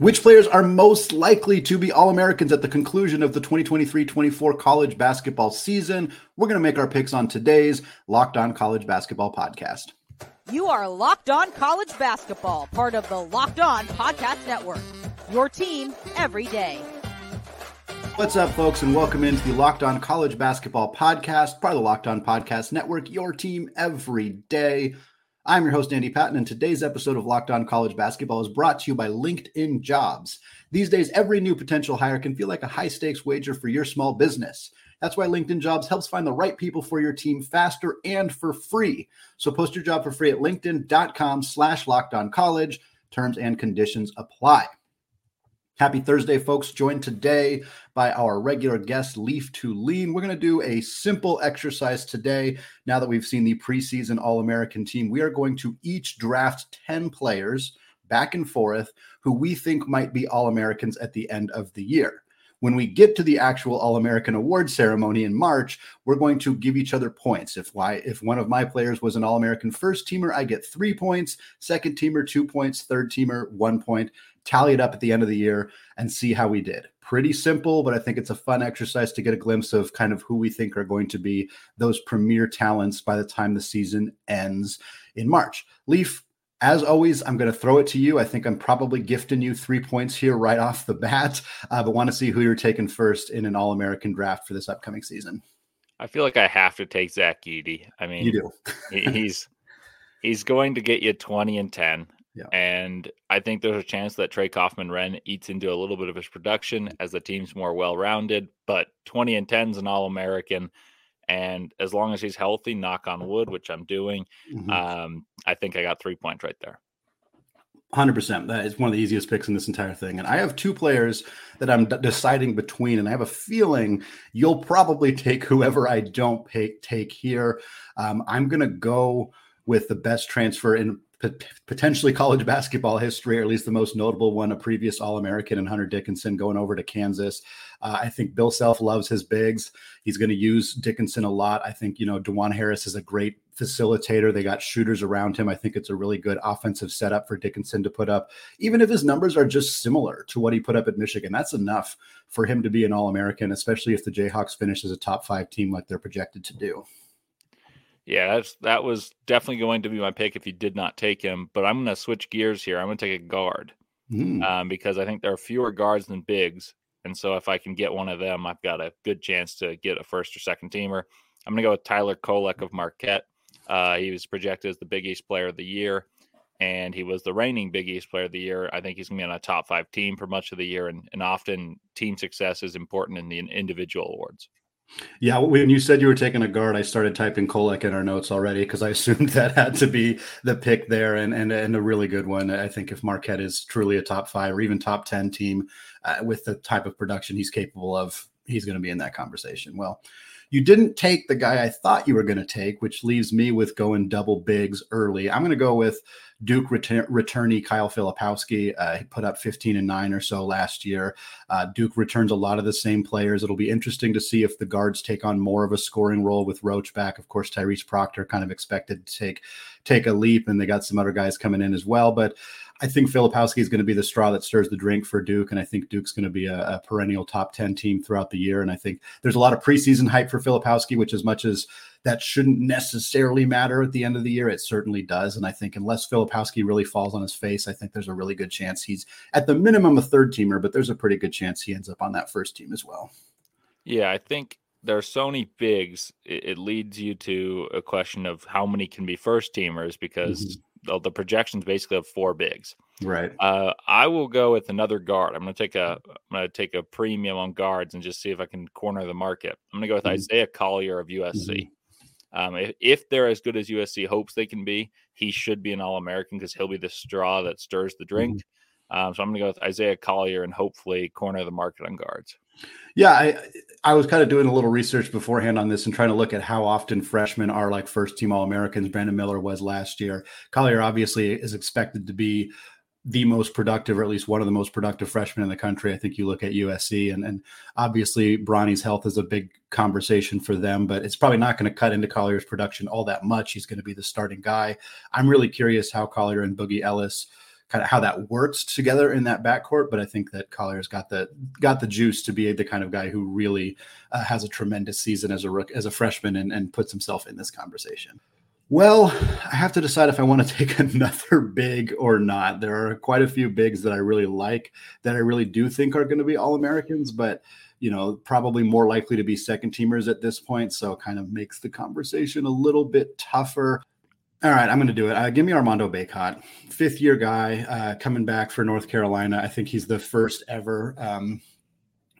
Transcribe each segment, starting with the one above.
Which players are most likely to be All Americans at the conclusion of the 2023 24 college basketball season? We're going to make our picks on today's Locked On College Basketball podcast. You are Locked On College Basketball, part of the Locked On Podcast Network. Your team every day. What's up, folks, and welcome into the Locked On College Basketball podcast, part of the Locked On Podcast Network. Your team every day. I'm your host, Andy Patton, and today's episode of Locked On College Basketball is brought to you by LinkedIn Jobs. These days, every new potential hire can feel like a high stakes wager for your small business. That's why LinkedIn Jobs helps find the right people for your team faster and for free. So post your job for free at linkedin.com slash locked on college. Terms and conditions apply. Happy Thursday, folks. Joined today by our regular guest, Leaf to Lean. We're going to do a simple exercise today. Now that we've seen the preseason All American team, we are going to each draft 10 players back and forth who we think might be All Americans at the end of the year. When we get to the actual All American award ceremony in March, we're going to give each other points. If why if one of my players was an All American first teamer, I get three points, second teamer, two points, third teamer, one point tally it up at the end of the year and see how we did. Pretty simple, but I think it's a fun exercise to get a glimpse of kind of who we think are going to be those premier talents by the time the season ends in March. Leaf, as always, I'm going to throw it to you. I think I'm probably gifting you three points here right off the bat, uh, but want to see who you're taking first in an All American draft for this upcoming season. I feel like I have to take Zach Edey. I mean, you do. he's he's going to get you 20 and 10. Yeah. And I think there's a chance that Trey Kaufman-Renn eats into a little bit of his production as the team's more well rounded. But 20 and 10 is an All American. And as long as he's healthy, knock on wood, which I'm doing, mm-hmm. um, I think I got three points right there. 100%. That is one of the easiest picks in this entire thing. And I have two players that I'm d- deciding between, and I have a feeling you'll probably take whoever I don't pay, take here. Um, I'm going to go with the best transfer in potentially college basketball history, or at least the most notable one, a previous All American and Hunter Dickinson going over to Kansas. Uh, I think Bill Self loves his bigs. He's going to use Dickinson a lot. I think, you know, Dajuan Harris is a great facilitator. They got shooters around him. I think it's a really good offensive setup for Dickinson to put up. Even if his numbers are just similar to what he put up at Michigan, that's enough for him to be an All American, especially if the Jayhawks finish as a top five team like they're projected to do. Yeah, that's that was definitely going to be my pick if you did not take him. But I'm going to switch gears here. I'm going to take a guard mm. um, because I think there are fewer guards than bigs, and so if I can get one of them, I've got a good chance to get a first or second teamer. I'm going to go with Tyler Kolek of Marquette. Uh, he was projected as the Big East Player of the Year, and he was the reigning Big East Player of the Year. I think he's going to be on a top five team for much of the year, and, and often team success is important in the individual awards. Yeah, when you said you were taking a guard, I started typing Kolek in our notes already because I assumed that had to be the pick there, and and and a really good one. I think if Marquette is truly a top five or even top ten team uh, with the type of production he's capable of, he's going to be in that conversation. Well, you didn't take the guy I thought you were going to take, which leaves me with going double bigs early. I'm going to go with Duke return, returnee Kyle Filipowski. Uh, he put up 15 and nine or so last year. Uh, Duke returns a lot of the same players. It'll be interesting to see if the guards take on more of a scoring role with Roach back. Of course, Tyrese Proctor kind of expected to take take a leap, and they got some other guys coming in as well. But I think Filipowski is going to be the straw that stirs the drink for Duke, and I think Duke's going to be a, a, perennial top ten team throughout the year. And I think there's a lot of preseason hype for Filipowski, which as much as that shouldn't necessarily matter at the end of the year, it certainly does. And I think unless Filipowski really falls on his face, I think there's a really good chance he's at the minimum a third teamer, but there's a pretty good chance he ends up on that first team as well. Yeah, I think there are so many bigs. It, it leads you to a question of how many can be first teamers because. Mm-hmm the, the projections basically of four bigs. Right. Uh, I will go with another guard. I'm going to take a I'm going to take a premium on guards and just see if I can corner the market. I'm going to go with mm-hmm. Isaiah Collier of USC. Mm-hmm. Um, if, if they're as good as USC hopes they can be, he should be an All American because he'll be the straw that stirs the drink. Mm-hmm. Um, so I'm going to go with Isaiah Collier and hopefully corner the market on guards. Yeah, I I was kind of doing a little research beforehand on this and trying to look at how often freshmen are like first team All Americans. Brandon Miller was last year. Collier obviously is expected to be the most productive, or at least one of the most productive freshmen in the country. I think you look at USC, and, and obviously Bronny's health is a big conversation for them, but it's probably not going to cut into Collier's production all that much. He's going to be the starting guy. I'm really curious how Collier and Boogie Ellis kind of how that works together in that backcourt. But I think that Collier's got the got the juice to be the kind of guy who really uh, has a tremendous season as a rook, as a freshman and, and puts himself in this conversation. Well, I have to decide if I want to take another big or not. There are quite a few bigs that I really like that I really do think are going to be All Americans, but you know, probably more likely to be second teamers at this point. So kind of makes the conversation a little bit tougher. All right, I'm going to do it. Uh, give me Armando Bacot, fifth year guy uh, coming back for North Carolina. I think he's the first ever um,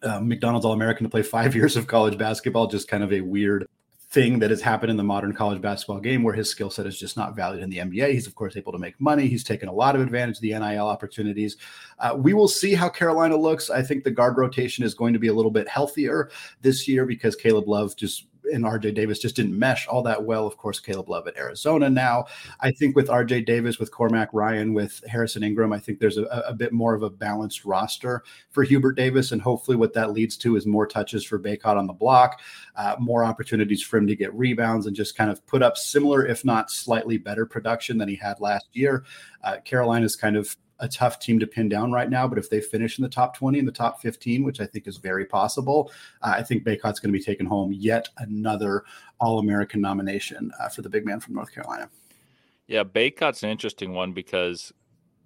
uh, McDonald's All American to play five years of college basketball. Just kind of a weird thing that has happened in the modern college basketball game where his skill set is just not valued in the NBA. He's, of course, able to make money. He's taken a lot of advantage of the NIL opportunities. Uh, we will see how Carolina looks. I think the guard rotation is going to be a little bit healthier this year because Caleb Love just and RJ Davis just didn't mesh all that well. Of course, Caleb Love at Arizona now. I think with RJ Davis, with Cormac Ryan, with Harrison Ingram, I think there's a, a, bit more of a balanced roster for Hubert Davis. And hopefully, what that leads to is more touches for Bacot on the block, uh, more opportunities for him to get rebounds and just kind of put up similar, if not slightly better production than he had last year. Uh, Carolina's kind of a tough team to pin down right now. But if they finish in the top 20 and the top 15, which I think is very possible, uh, I think Bacot's going to be taking home yet another All American nomination uh, for the big man from North Carolina. Yeah, Bacot's an interesting one because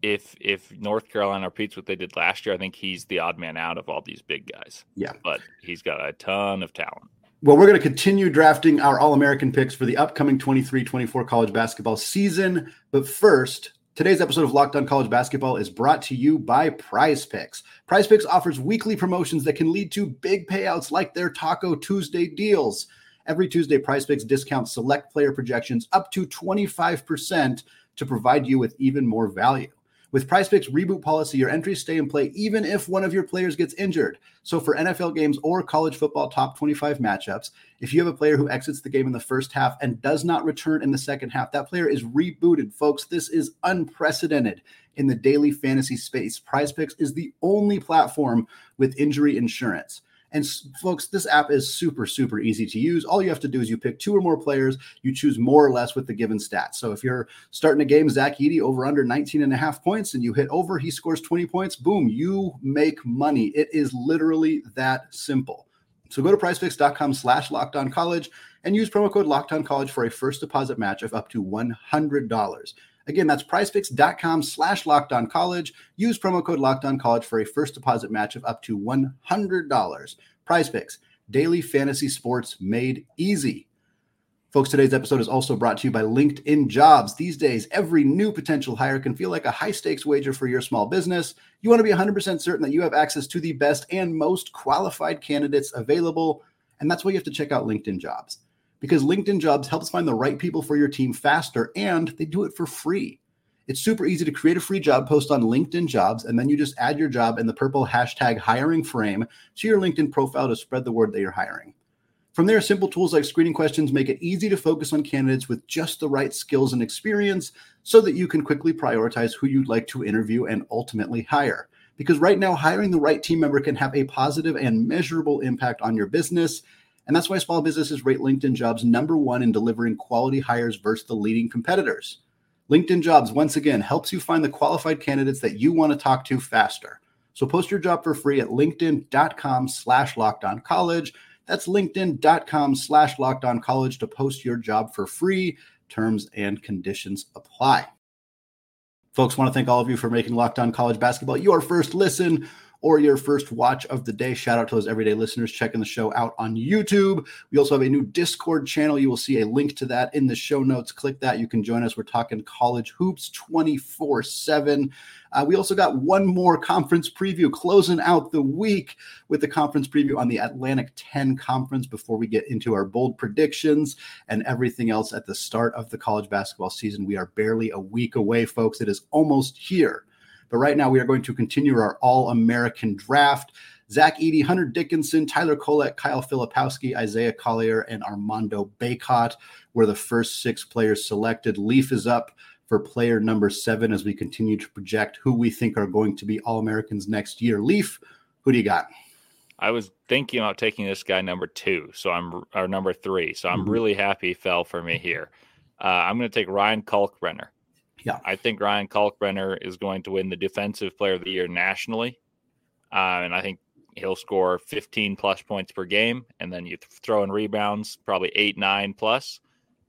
if if North Carolina repeats what they did last year, I think he's the odd man out of all these big guys. Yeah, but he's got a ton of talent. Well, we're going to continue drafting our All American picks for the upcoming 23 24 college basketball season. But first, Today's episode of Locked On College Basketball is brought to you by Prize Picks. Prize Picks offers weekly promotions that can lead to big payouts like their Taco Tuesday deals. Every Tuesday, Prize Picks discounts select player projections up to 25% to provide you with even more value. With Prize Picks reboot policy, your entries stay in play even if one of your players gets injured. So for NFL games or college football top 25 matchups, if you have a player who exits the game in the first half and does not return in the second half, that player is rebooted. Folks, this is unprecedented in the daily fantasy space. Prize Picks is the only platform with injury insurance. And folks, this app is super, super easy to use. All you have to do is you pick two or more players, you choose more or less with the given stats. So if you're starting a game, Zach Edey over under 19 and a half points, and you hit over, he scores 20 points, boom, you make money. It is literally that simple. So go to prizepicks.com slash locked on college and use promo code locked on college for a first deposit match of up to $100. Again, that's prizepicks.com slash locked on college. Use promo code locked on college for a first deposit match of up to $100. Prize Picks, daily fantasy sports made easy. Folks, today's episode is also brought to you by LinkedIn Jobs. These days, every new potential hire can feel like a high stakes wager for your small business. You want to be 100% certain that you have access to the best and most qualified candidates available. And that's why you have to check out LinkedIn Jobs because LinkedIn Jobs helps find the right people for your team faster and they do it for free. It's super easy to create a free job post on LinkedIn Jobs, and then you just add your job in the purple hashtag hiring frame to your LinkedIn profile to spread the word that you're hiring. From there, simple tools like screening questions make it easy to focus on candidates with just the right skills and experience so that you can quickly prioritize who you'd like to interview and ultimately hire. Because right now, hiring the right team member can have a positive and measurable impact on your business. And that's why small businesses rate LinkedIn jobs number one in delivering quality hires versus the leading competitors. LinkedIn jobs, once again, helps you find the qualified candidates that you want to talk to faster. So post your job for free at linkedin.com slash college. That's linkedin.com slash college to post your job for free. Terms and conditions apply. Folks, want to thank all of you for making Locked On College Basketball your first listen or your first watch of the day. Shout out to those everyday listeners checking the show out on YouTube. We also have a new Discord channel. You will see a link to that in the show notes. Click that. You can join us. We're talking college hoops 24 7. Uh, we also got one more conference preview closing out the week with the conference preview on the Atlantic 10 conference before we get into our bold predictions and everything else at the start of the college basketball season. We are barely a week away, folks. It is almost here. But right now, we are going to continue our All American draft. Zach Edey, Hunter Dickinson, Tyler Kolek, Kyle Filipowski, Isaiah Collier, and Armando Bacot were the first six players selected. Leaf is up for player number seven as we continue to project who we think are going to be All Americans next year. Leaf, who do you got? I was thinking about taking this guy number two, so I'm or number three. So I'm mm-hmm. really happy he fell for me here. Uh, I'm going to take Ryan Kalkbrenner. Yeah. I think Ryan Kalkbrenner is going to win the Defensive Player of the Year nationally. Uh, and I think he'll score 15 plus points per game. And then you throw in rebounds, probably eight, nine plus.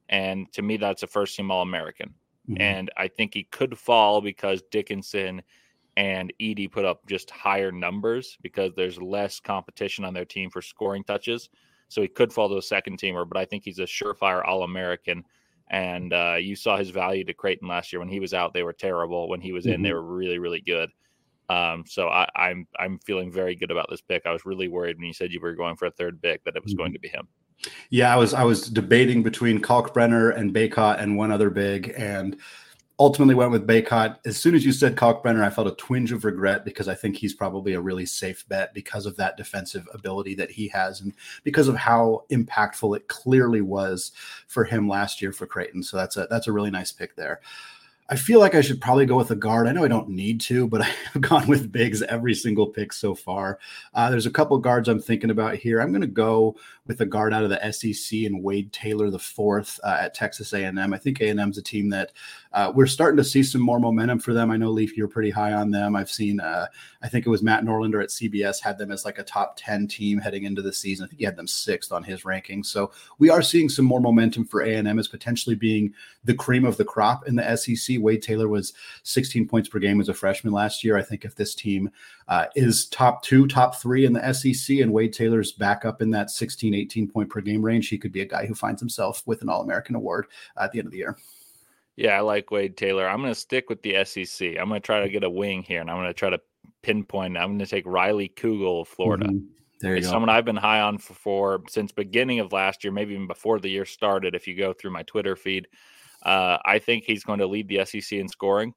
And to me, that's a first team All American. Mm-hmm. And I think he could fall because Dickinson and Edey put up just higher numbers because there's less competition on their team for scoring touches. So he could fall to a second teamer, but I think he's a surefire All American. And uh, you saw his value to Creighton last year. When he was out, they were terrible. When he was mm-hmm. in, they mm-hmm. were really, really good. Um, so I, am I'm, I'm feeling very good about this pick. I was really worried when you said you were going for a third pick that it was mm-hmm. going to be him. Yeah, I was I was debating between Kalkbrenner and Bacot and one other big, and ultimately went with Bacot. As soon as you said Kalkbrenner, I felt a twinge of regret because I think he's probably a really safe bet because of that defensive ability that he has and because of how impactful it clearly was for him last year for Creighton. So that's a that's a really nice pick there. I feel like I should probably go with a guard. I know I don't need to, but I've gone with bigs every single pick so far. Uh, there's a couple guards I'm thinking about here. I'm going to go with a guard out of the SEC and Wade Taylor the fourth uh, at Texas A&M. I think A&M's a team that uh, we're starting to see some more momentum for them. I know Leaf, you're pretty high on them. I've seen, uh, I think it was Matt Norlander at CBS had them as like a top 10 team heading into the season. I think he had them sixth on his rankings. So we are seeing some more momentum for A&M as potentially being the cream of the crop in the SEC. Wade Taylor was 16 points per game as a freshman last year. I think if this team uh, is top two, top three in the SEC, and Wade Taylor's back up in that 16, 18 point per game range, he could be a guy who finds himself with an All American award at the end of the year. Yeah, I like Wade Taylor. I'm going to stick with the SEC. I'm going to try to get a wing here, and I'm going to try to pinpoint. I'm going to take Riley Kugel of Florida. Mm-hmm. There you go. Someone I've been high on for, for, since beginning of last year, maybe even before the year started. If you go through my Twitter feed, uh, I think he's going to lead the SEC in scoring.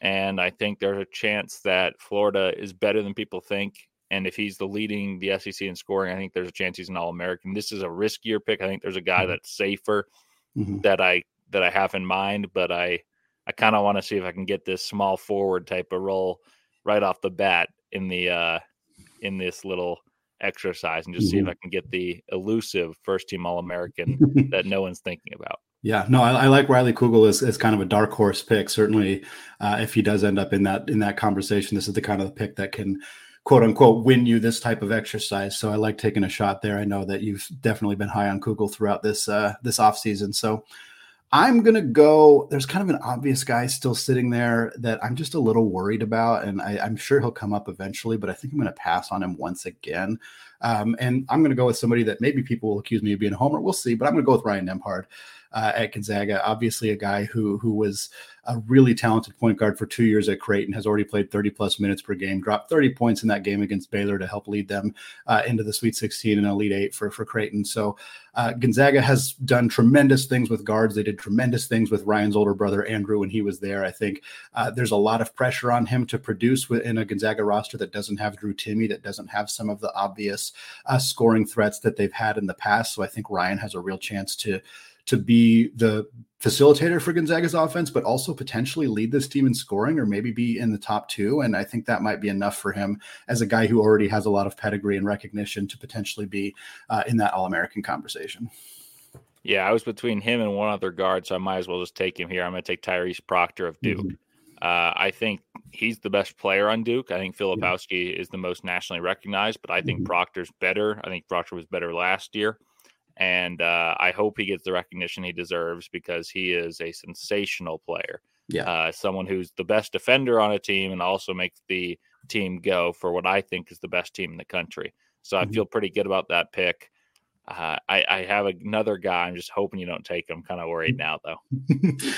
And I think there's a chance that Florida is better than people think. And if he's the leading the SEC in scoring, I think there's a chance he's an All American. This is a riskier pick. I think there's a guy mm-hmm. that's safer mm-hmm. that I that I have in mind, but I I kind of want to see if I can get this small forward type of role right off the bat in the uh in this little exercise and just mm-hmm. see if mm-hmm. I can get the elusive first team All American that no one's thinking about. Yeah, no, I, I, like Riley Kugel as, as kind of a dark horse pick. Certainly, uh, if he does end up in that in that conversation, this is the kind of pick that can quote unquote win you this type of exercise. So I like taking a shot there. I know that you've definitely been high on Kugel throughout this uh, this off season. So I'm gonna go. There's kind of an obvious guy still sitting there that I'm just a little worried about, and I, am sure he'll come up eventually. But I think I'm gonna pass on him once again. Um, and I'm gonna go with somebody that maybe people will accuse me of being a homer. We'll see, but I'm gonna go with Ryan Nembhard uh, at Gonzaga. Obviously, a guy who who was a really talented point guard for two years at Creighton, has already played 30 plus minutes per game, dropped 30 points in that game against Baylor to help lead them uh, into the Sweet 16 and Elite Eight for, for Creighton. So uh, Gonzaga has done tremendous things with guards. They did tremendous things with Ryan's older brother, Andrew, when he was there. I think uh, there's a lot of pressure on him to produce within a Gonzaga roster that doesn't have Drew Timme, that doesn't have some of the obvious uh, scoring threats that they've had in the past. So I think Ryan has a real chance to to be the facilitator for Gonzaga's offense, but also potentially lead this team in scoring or maybe be in the top two. And I think that might be enough for him as a guy who already has a lot of pedigree and recognition to potentially be uh, in that All American conversation. Yeah, I was between him and one other guard, so I might as well just take him here. I'm going to take Tyrese Proctor of Duke. Mm-hmm. Uh, I think he's the best player on Duke. I think Filipowski yeah. is the most nationally recognized, but I think mm-hmm. Proctor's better. I think Proctor was better last year and uh, I hope he gets the recognition he deserves because he is a sensational player. Yeah, uh, someone who's the best defender on a team and also makes the team go for what I think is the best team in the country. So mm-hmm. I feel pretty good about that pick. Uh, I, I, have another guy. I'm just hoping you don't take him. Kind of worried now, though.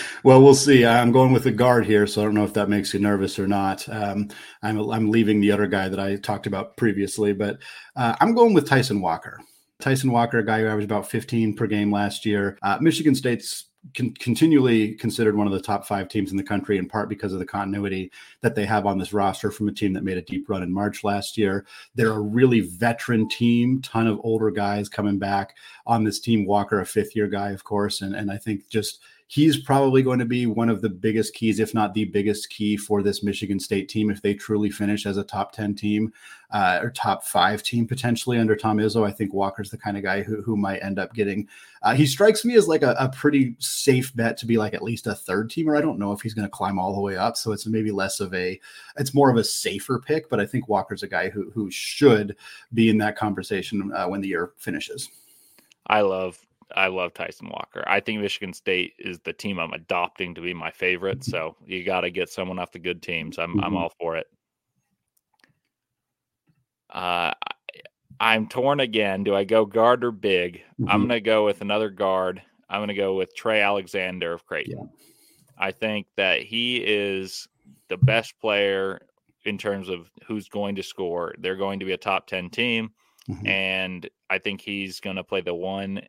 well, we'll see. I'm going with the guard here, so I don't know if that makes you nervous or not. Um, I'm I'm leaving the other guy that I talked about previously, but uh, I'm going with Tyson Walker. Tyson Walker, a guy who averaged about 15 per game last year. Uh, Michigan State's con- continually considered one of the top five teams in the country, in part because of the continuity that they have on this roster from a team that made a deep run in March last year. They're a really veteran team, ton of older guys coming back on this team. Walker, a fifth year guy, of course, and and I think just he's probably going to be one of the biggest keys, if not the biggest key for this Michigan State team if they truly finish as a top 10 team uh, or top five team potentially under Tom Izzo. I think Walker's the kind of guy who, who might end up getting. Uh, he strikes me as like a, a, pretty safe bet to be like at least a third teamer. I don't know if he's going to climb all the way up, so it's maybe less of a, it's more of a safer pick. But I think Walker's a guy who who should be in that conversation uh, when the year finishes. I love I love Tyson Walker. I think Michigan State is the team I'm adopting to be my favorite. So you got to get someone off the good teams. I'm mm-hmm. I'm all for it. Uh, I'm torn again. Do I go guard or big? Mm-hmm. I'm going to go with another guard. I'm going to go with Trey Alexander of Creighton. Yeah. I think that he is the best player in terms of who's going to score. They're going to be a top 10 team. Mm-hmm. And I think he's going to play the one,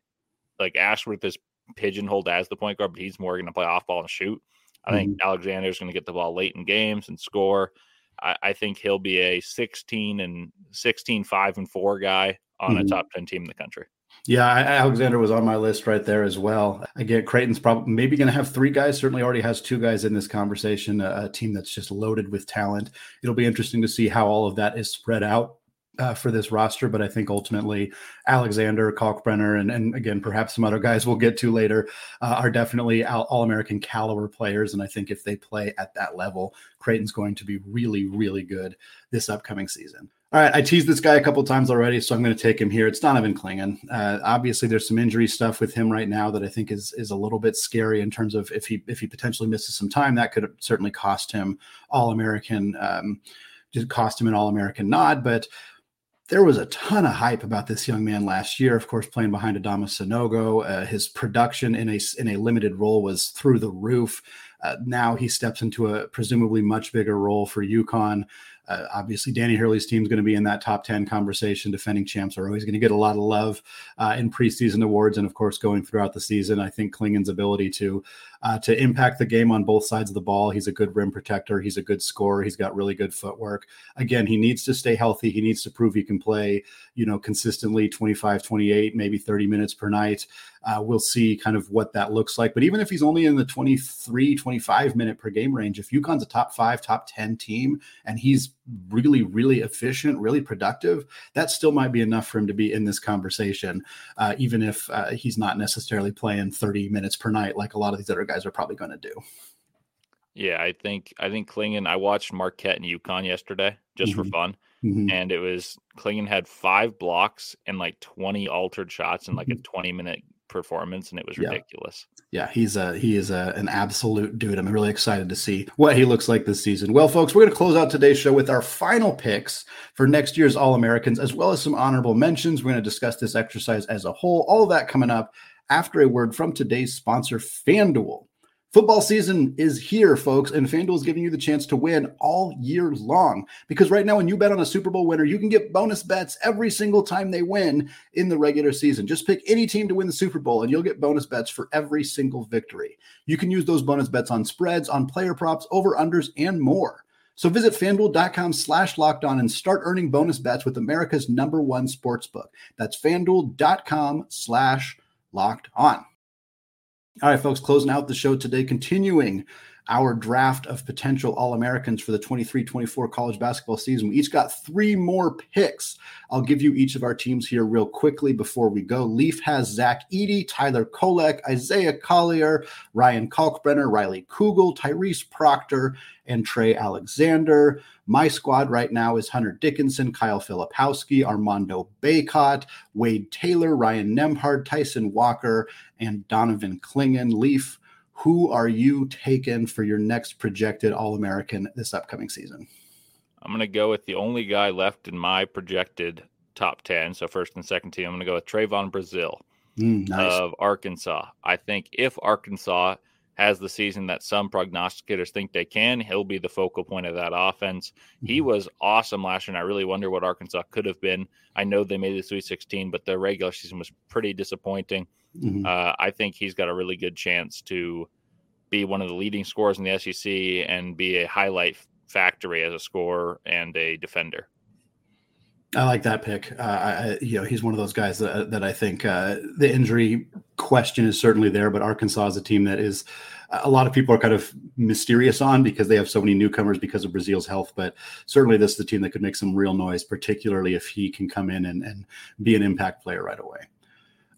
like Ashworth is pigeonholed as the point guard, but he's more going to play off ball and shoot. I mm-hmm. think Alexander's going to get the ball late in games and score. I, I, think he'll be a 16 and 16, 5 and 4 guy on mm-hmm. a top 10 team in the country. Yeah, Alexander was on my list right there as well. Again, Creighton's probably maybe going to have three guys. Certainly, already has two guys in this conversation. A, a, team that's just loaded with talent. It'll be interesting to see how all of that is spread out uh, for this roster, but I think ultimately Alexander, Kalkbrenner, and, and again, perhaps some other guys we'll get to later uh, are definitely all American caliber players. And I think if they play at that level, Creighton's going to be really, really good this upcoming season. All right, I teased this guy a couple times already, so I'm going to take him here. It's Donovan Clingan. Uh, obviously, there's some injury stuff with him right now that I think is is a little bit scary in terms of if he if he potentially misses some time, that could certainly cost him All American, um, just cost him an All American nod. But there was a ton of hype about this young man last year. Of course, playing behind Adama Sanogo, uh, his production in a in a limited role was through the roof. Uh, now he steps into a presumably much bigger role for UConn. Uh, obviously, Danny Hurley's team is going to be in that top 10 conversation. Defending champs are always going to get a lot of love uh, in preseason awards and, of course, going throughout the season. I think Clingan's ability to uh, to impact the game on both sides of the ball. He's a good rim protector. He's a good scorer. He's got really good footwork. Again, he needs to stay healthy. He needs to prove he can play, you know, consistently 25, 28, maybe 30 minutes per night. Uh, we'll see kind of what that looks like. But even if he's only in the 23, 25 minute per game range, if UConn's a top five, top 10 team, and he's really, really efficient, really productive, that still might be enough for him to be in this conversation, uh, even if uh, he's not necessarily playing 30 minutes per night like a lot of these other guys are probably going to do. Yeah, I think I think Clingan. I watched Marquette and UConn yesterday just mm-hmm. for fun, mm-hmm. and it was Clingan had five blocks and like 20 altered shots in like a mm-hmm. 20 minute performance and it was ridiculous. Yeah, he's a he is a, an absolute dude. I'm really excited to see what he looks like this season. Well, folks, we're going to close out today's show with our final picks for next year's All Americans, as well as some honorable mentions. We're going to discuss this exercise as a whole. All that coming up after a word from today's sponsor, FanDuel. Football season is here, folks, and FanDuel is giving you the chance to win all year long. Because right now, when you bet on a Super Bowl winner, you can get bonus bets every single time they win in the regular season. Just pick any team to win the Super Bowl, and you'll get bonus bets for every single victory. You can use those bonus bets on spreads, on player props, over unders, and more. So visit fanduel.com slash locked on and start earning bonus bets with America's number one sports book. That's fanduel.com slash locked on. All right, folks, closing out the show today, continuing our draft of potential All Americans for the 23 24 college basketball season. We each got three more picks. I'll give you each of our teams here real quickly before we go. Leaf has Zach Edey, Tyler Kolek, Isaiah Collier, Ryan Kalkbrenner, Riley Kugel, Tyrese Proctor, and Trey Alexander. My squad right now is Hunter Dickinson, Kyle Filipowski, Armando Bacot, Wade Taylor, Ryan Nembhard, Tyson Walker, and Donovan Clingan. Leaf who are you taking for your next projected All American this upcoming season? I'm going to go with the only guy left in my projected top 10. So, first and second team, I'm going to go with Trevon Brazile mm, nice. of Arkansas. I think if Arkansas has the season that some prognosticators think they can, he'll be the focal point of that offense. Mm-hmm. He was awesome last year, and I really wonder what Arkansas could have been. I know they made the Sweet 16, but the regular season was pretty disappointing. Mm-hmm. Uh, I think he's got a really good chance to be one of the leading scorers in the SEC and be a highlight factory as a scorer and a defender. I like that pick. Uh, I, you know, he's one of those guys that, that I think uh, the injury question is certainly there, but Arkansas is a team that is a lot of people are kind of mysterious on because they have so many newcomers because of Brazile's health. But certainly, this is a team that could make some real noise, particularly if he can come in and, and be an impact player right away.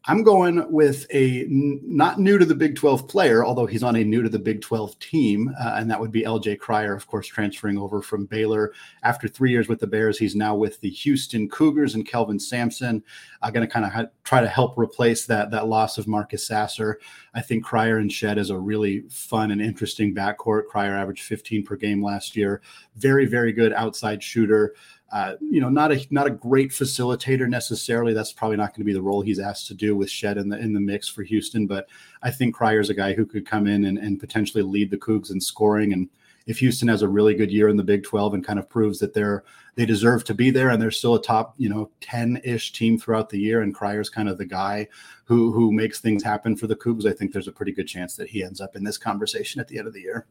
I'm going with a not new to the Big 12 player, although he's on a new to the Big 12 team, uh, and that would be LJ Cryer, of course, transferring over from Baylor. After three years with the Bears, he's now with the Houston Cougars and Kelvin Sampson. I'm uh, going to kind of ha- try to help replace that, that loss of Marcus Sasser. I think Cryer and Shead is a really fun and interesting backcourt. Cryer averaged 15 per game last year. Very, very good outside shooter. Uh, you know, not a not a great facilitator necessarily. That's probably not going to be the role he's asked to do with Shead in the in the mix for Houston. But I think Cryer's a guy who could come in and, and potentially lead the Cougs in scoring. And if Houston has a really good year in the Big 12 and kind of proves that they're they deserve to be there and they're still a top, you know, 10-ish team throughout the year, and Cryer's kind of the guy who who makes things happen for the Cougs, I think there's a pretty good chance that he ends up in this conversation at the end of the year.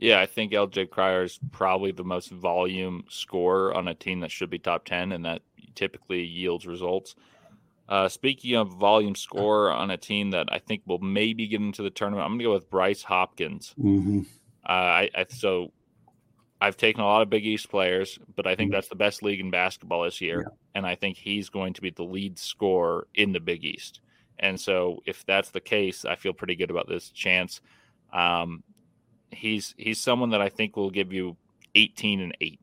Yeah, I think LJ Cryer is probably the most volume scorer on a team that should be top 10, and that typically yields results. Uh, speaking of volume score on a team that I think will maybe get into the tournament, I'm going to go with Bryce Hopkins. Mm-hmm. Uh, I, I, so I've taken a lot of Big East players, but I think mm-hmm. that's the best league in basketball this year, yeah. and I think he's going to be the lead scorer in the Big East. And so, if that's the case, I feel pretty good about this chance. Um, he's he's someone that I think will give you 18 and 8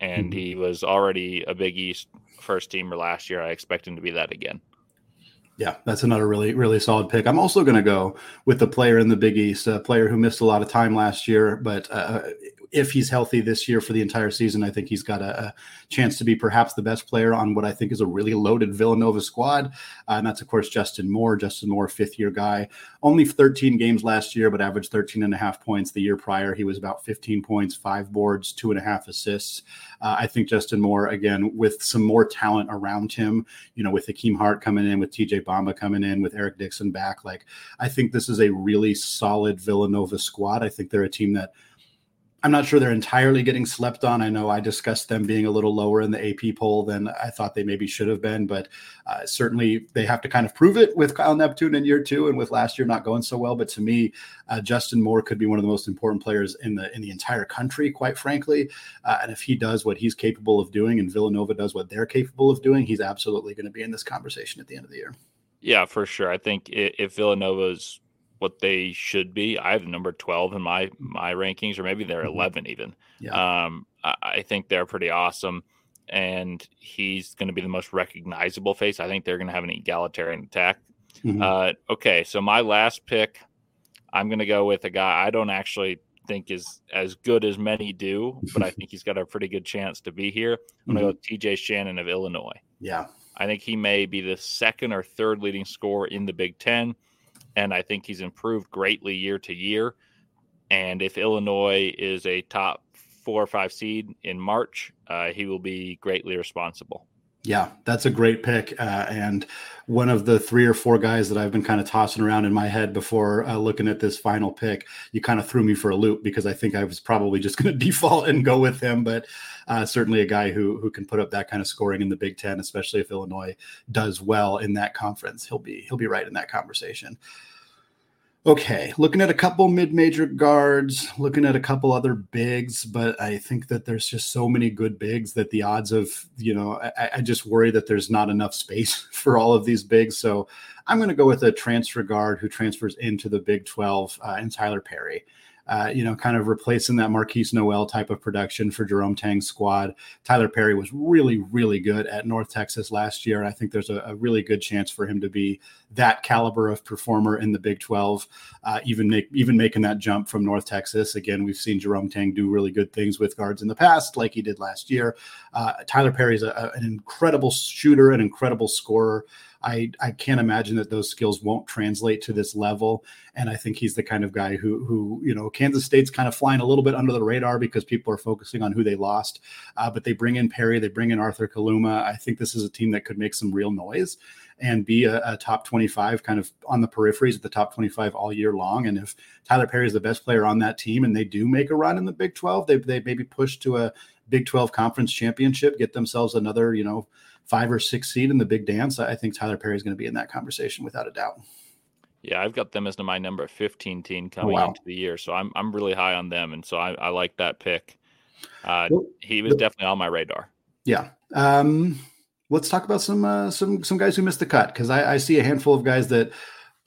and mm-hmm. he was already a Big East first teamer last year. I expect him to be that again. Yeah, that's another really, really solid pick. I'm also going to go with the player in the Big East, a player who missed a lot of time last year, but uh, if he's healthy this year for the entire season, I think he's got a, a, chance to be perhaps the best player on what I think is a really loaded Villanova squad. Uh, and that's, of course, Justin Moore. Justin Moore, fifth year guy, only 13 games last year, but averaged 13 and a half points the year prior. He was about 15 points, five boards, two and a half assists. Uh, I think Justin Moore, again, with some more talent around him, you know, with Hakim Hart coming in, with TJ Bamba coming in, with Eric Dixon back, like I think this is a really solid Villanova squad. I think they're a team that I'm not sure they're entirely getting slept on. I know I discussed them being a little lower in the AP poll than I thought they maybe should have been, but uh, certainly they have to kind of prove it with Kyle Neptune in year two and with last year not going so well. But to me, uh, Justin Moore could be one of the most important players in the in the entire country, quite frankly. Uh, and if he does what he's capable of doing, and Villanova does what they're capable of doing, he's absolutely going to be in this conversation at the end of the year. Yeah, for sure. I think if Villanova's what they should be. I have number 12 in my my rankings, or maybe they're mm-hmm. 11 even. Yeah. Um, I, I, think they're pretty awesome, and he's going to be the most recognizable face. I think they're going to have an egalitarian attack. Mm-hmm. Uh, okay, so my last pick, I'm going to go with a guy I don't actually think is as good as many do, but I think he's got a pretty good chance to be here. I'm going to mm-hmm. go TJ Shannon of Illinois. Yeah. I think he may be the second or third leading scorer in the Big Ten and I think he's improved greatly year to year. And if Illinois is a top four or five seed in March, uh, he will be greatly responsible. Yeah, that's a great pick. Uh, and one of the three or four guys that I've been kind of tossing around in my head before uh, looking at this final pick, you kind of threw me for a loop because I think I was probably just going to default and go with him. But uh, certainly a guy who who can put up that kind of scoring in the Big Ten, especially if Illinois does well in that conference, he'll be he'll be right in that conversation. Okay, looking at a couple mid-major guards, looking at a couple other bigs, but I think that there's just so many good bigs that the odds of, you know, I, I just worry that there's not enough space for all of these bigs. So I'm going to go with a transfer guard who transfers into the Big 12 uh, and Tylor Perry uh, you know, kind of replacing that Markquis Nowell type of production for Jerome Tang's squad. Tylor Perry was really, really good at North Texas last year. And I think there's a, a really good chance for him to be that caliber of performer in the Big 12, uh, even make even making that jump from North Texas. Again, we've seen Jerome Tang do really good things with guards in the past, like he did last year. Uh, Tylor Perry is an incredible shooter, an incredible scorer. I I can't imagine that those skills won't translate to this level. And I think he's the kind of guy who who you know Kansas State's kind of flying a little bit under the radar because people are focusing on who they lost. Uh, but they bring in Perry, they bring in Arthur Kaluma. I think this is a team that could make some real noise and be a, a, top 25 kind of on the peripheries at the top 25 all year long. And if Tylor Perry is the best player on that team and they do make a run in the Big 12, they, they maybe push to a Big 12 conference championship, get themselves another, you know, five or six seed in the big dance, I think Tylor Perry is going to be in that conversation without a doubt. Yeah, I've got them as my number 15 team coming oh, wow. into the year. So I'm I'm really high on them. And so I, I like that pick. Uh, well, he was definitely on my radar. Yeah. Um, let's talk about some uh, some some guys who missed the cut because I, I see a handful of guys that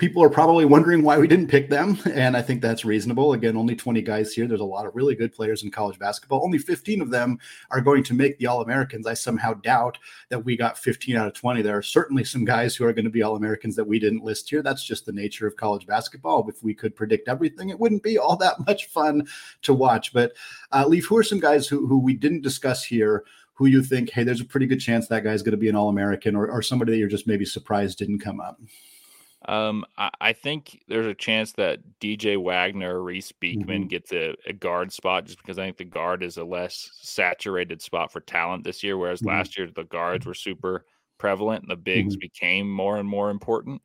people are probably wondering why we didn't pick them. And I think that's reasonable. Again, only 20 guys here. There's a lot of really good players in college basketball. Only 15 of them are going to make the All Americans. I somehow doubt that we got 15 out of 20. There are certainly some guys who are going to be All Americans that we didn't list here. That's just the nature of college basketball. If we could predict everything, it wouldn't be all that much fun to watch. But, uh, Leaf, who are some guys who, who we didn't discuss here? Who you think, hey, there's a pretty good chance that guy's going to be an All American, or, or somebody that you're just maybe surprised didn't come up? Um, I, I, think there's a chance that DJ Wagner, Reece Beekman mm-hmm. gets a, a, guard spot just because I think the guard is a less saturated spot for talent this year, whereas mm-hmm. last year the guards were super prevalent and the bigs mm-hmm. became more and more important.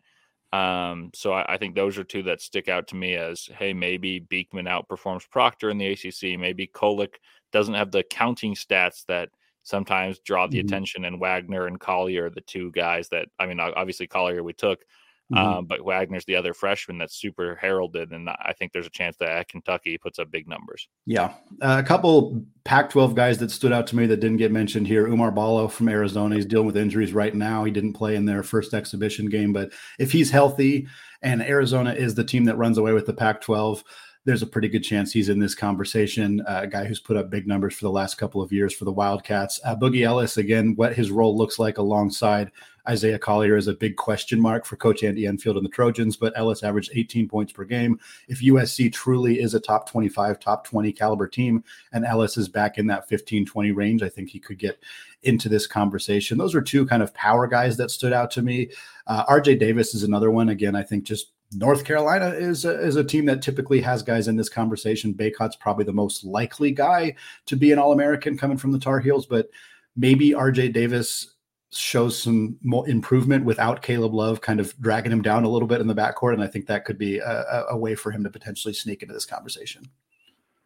Um, so I, I, think those are two that stick out to me as hey, maybe Beekman outperforms Proctor in the ACC. Maybe Kolek doesn't have the counting stats that sometimes draw the mm-hmm. attention, and Wagner and Collier, are the two guys that I mean, obviously Collier we took Mm-hmm. Um, but Wagner's the other freshman that's super heralded, and I think there's a chance that at Kentucky puts up big numbers. Yeah, uh, a couple Pac-12 guys that stood out to me that didn't get mentioned here. Oumar Ballo from Arizona, he's dealing with injuries right now. He didn't play in their first exhibition game, but if he's healthy, and Arizona is the team that runs away with the Pac-12 there's a pretty good chance he's in this conversation. Uh, a guy who's put up big numbers for the last couple of years for the Wildcats. Uh, Boogie Ellis, again, what his role looks like alongside Isaiah Collier is a big question mark for Coach Andy Enfield and the Trojans, but Ellis averaged 18 points per game. If USC truly is a top 25, top 20 caliber team, and Ellis is back in that 15 20 range, I think he could get into this conversation. Those are two kind of power guys that stood out to me. Uh, RJ Davis is another one. Again, I think just North Carolina is a, is a team that typically has guys in this conversation. Bacot's probably the most likely guy to be an All American coming from the Tar Heels, but maybe RJ Davis shows some more improvement without Caleb Love kind of dragging him down a little bit in the backcourt. And I think that could be a, a way for him to potentially sneak into this conversation.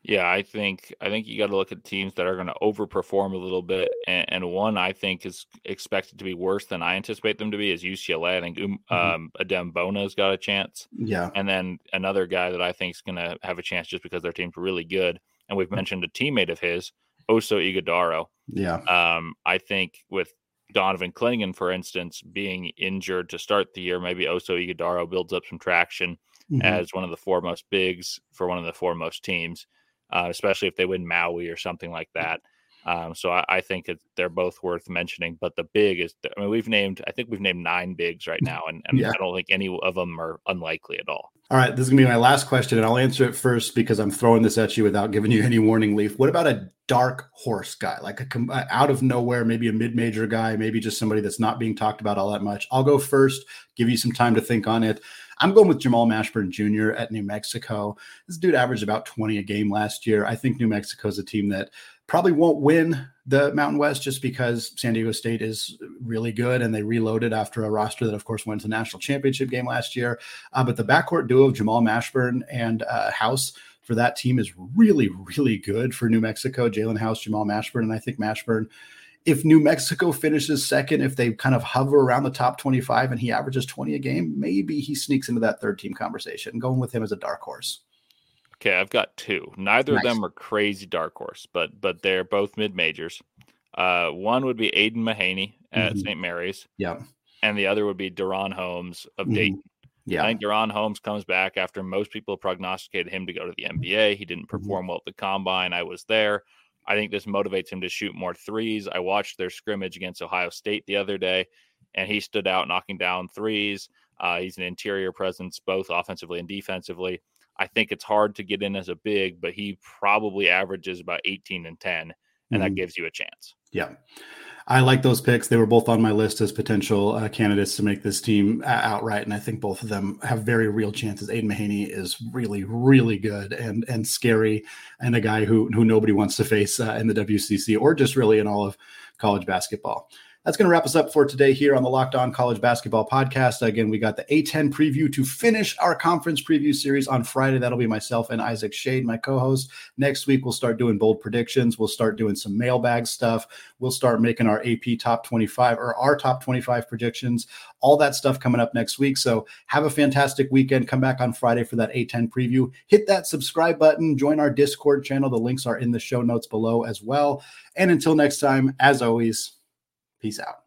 Yeah, I think I think you got to look at teams that are going to overperform a little bit, and, and, one I think is expected to be worse than I anticipate them to be is UCLA. I think um, mm-hmm. um, Adem Bona's got a chance. Yeah, and then another guy that I think is going to have a chance just because their team's really good, and we've mentioned a teammate of his, Oso Ighodaro. Yeah, um, I think with Donovan Clingan, for instance, being injured to start the year, maybe Oso Ighodaro builds up some traction mm-hmm. as one of the foremost bigs for one of the foremost teams uh, especially if they win Maui or something like that. Um, so I, I think it, they're both worth mentioning. But the big is, I mean, we've named, I think we've named nine bigs right now, and, and yeah. I don't think any of them are unlikely at all. All right, this is gonna be my last question, and I'll answer it first because I'm throwing this at you without giving you any warning. Leaf. What about a dark horse guy, like a out of nowhere, maybe a mid-major guy, maybe just somebody that's not being talked about all that much? I'll go first. Give you some time to think on it. I'm going with Jamal Mashburn Jr. at New Mexico. This dude averaged about 20 a game last year. I think New Mexico is a team that probably won't win the Mountain West just because San Diego State is really good and they reloaded after a roster that, of course, went to the national championship game last year. Uh, but the backcourt duo of Jamal Mashburn and uh, House for that team is really, really good for New Mexico. Jalen House, Jamal Mashburn, and I think Mashburn if New Mexico finishes second, if they kind of hover around the top 25 and he averages 20 a game, maybe he sneaks into that third team conversation. Going with him as a dark horse. Okay, I've got two. Neither nice. of them are crazy dark horse, but but they're both mid majors. Uh, one would be Aidan Mahaney at mm-hmm. St. Mary's. Yeah. And the other would be DaRon Holmes of mm-hmm. Dayton. Yeah. I think DaRon Holmes comes back after most people prognosticated him to go to the NBA. He didn't mm-hmm. perform mm-hmm. well at the combine. I was there. I think this motivates him to shoot more threes. I watched their scrimmage against Ohio State the other day, and he stood out knocking down threes. Uh, he's an interior presence, both offensively and defensively. I think it's hard to get in as a big, but he probably averages about 18 and 10, and mm-hmm. that gives you a chance. Yeah. I like those picks. They were both on my list as potential uh, candidates to make this team uh, outright, and I think both of them have very real chances. Aidan Mahaney is really, really good and and scary, and a guy who who nobody wants to face uh, in the WCC or just really in all of college basketball. That's going to wrap us up for today here on the Locked On College Basketball Podcast. Again, we got the A10 preview to finish our conference preview series on Friday. That'll be myself and Isaac Shade, my co host. Next week, we'll start doing bold predictions. We'll start doing some mailbag stuff. We'll start making our AP top 25 or our top 25 predictions. All that stuff coming up next week. So have a fantastic weekend. Come back on Friday for that A10 preview. Hit that subscribe button. Join our Discord channel. The links are in the show notes below as well. And until next time, as always, Peace out.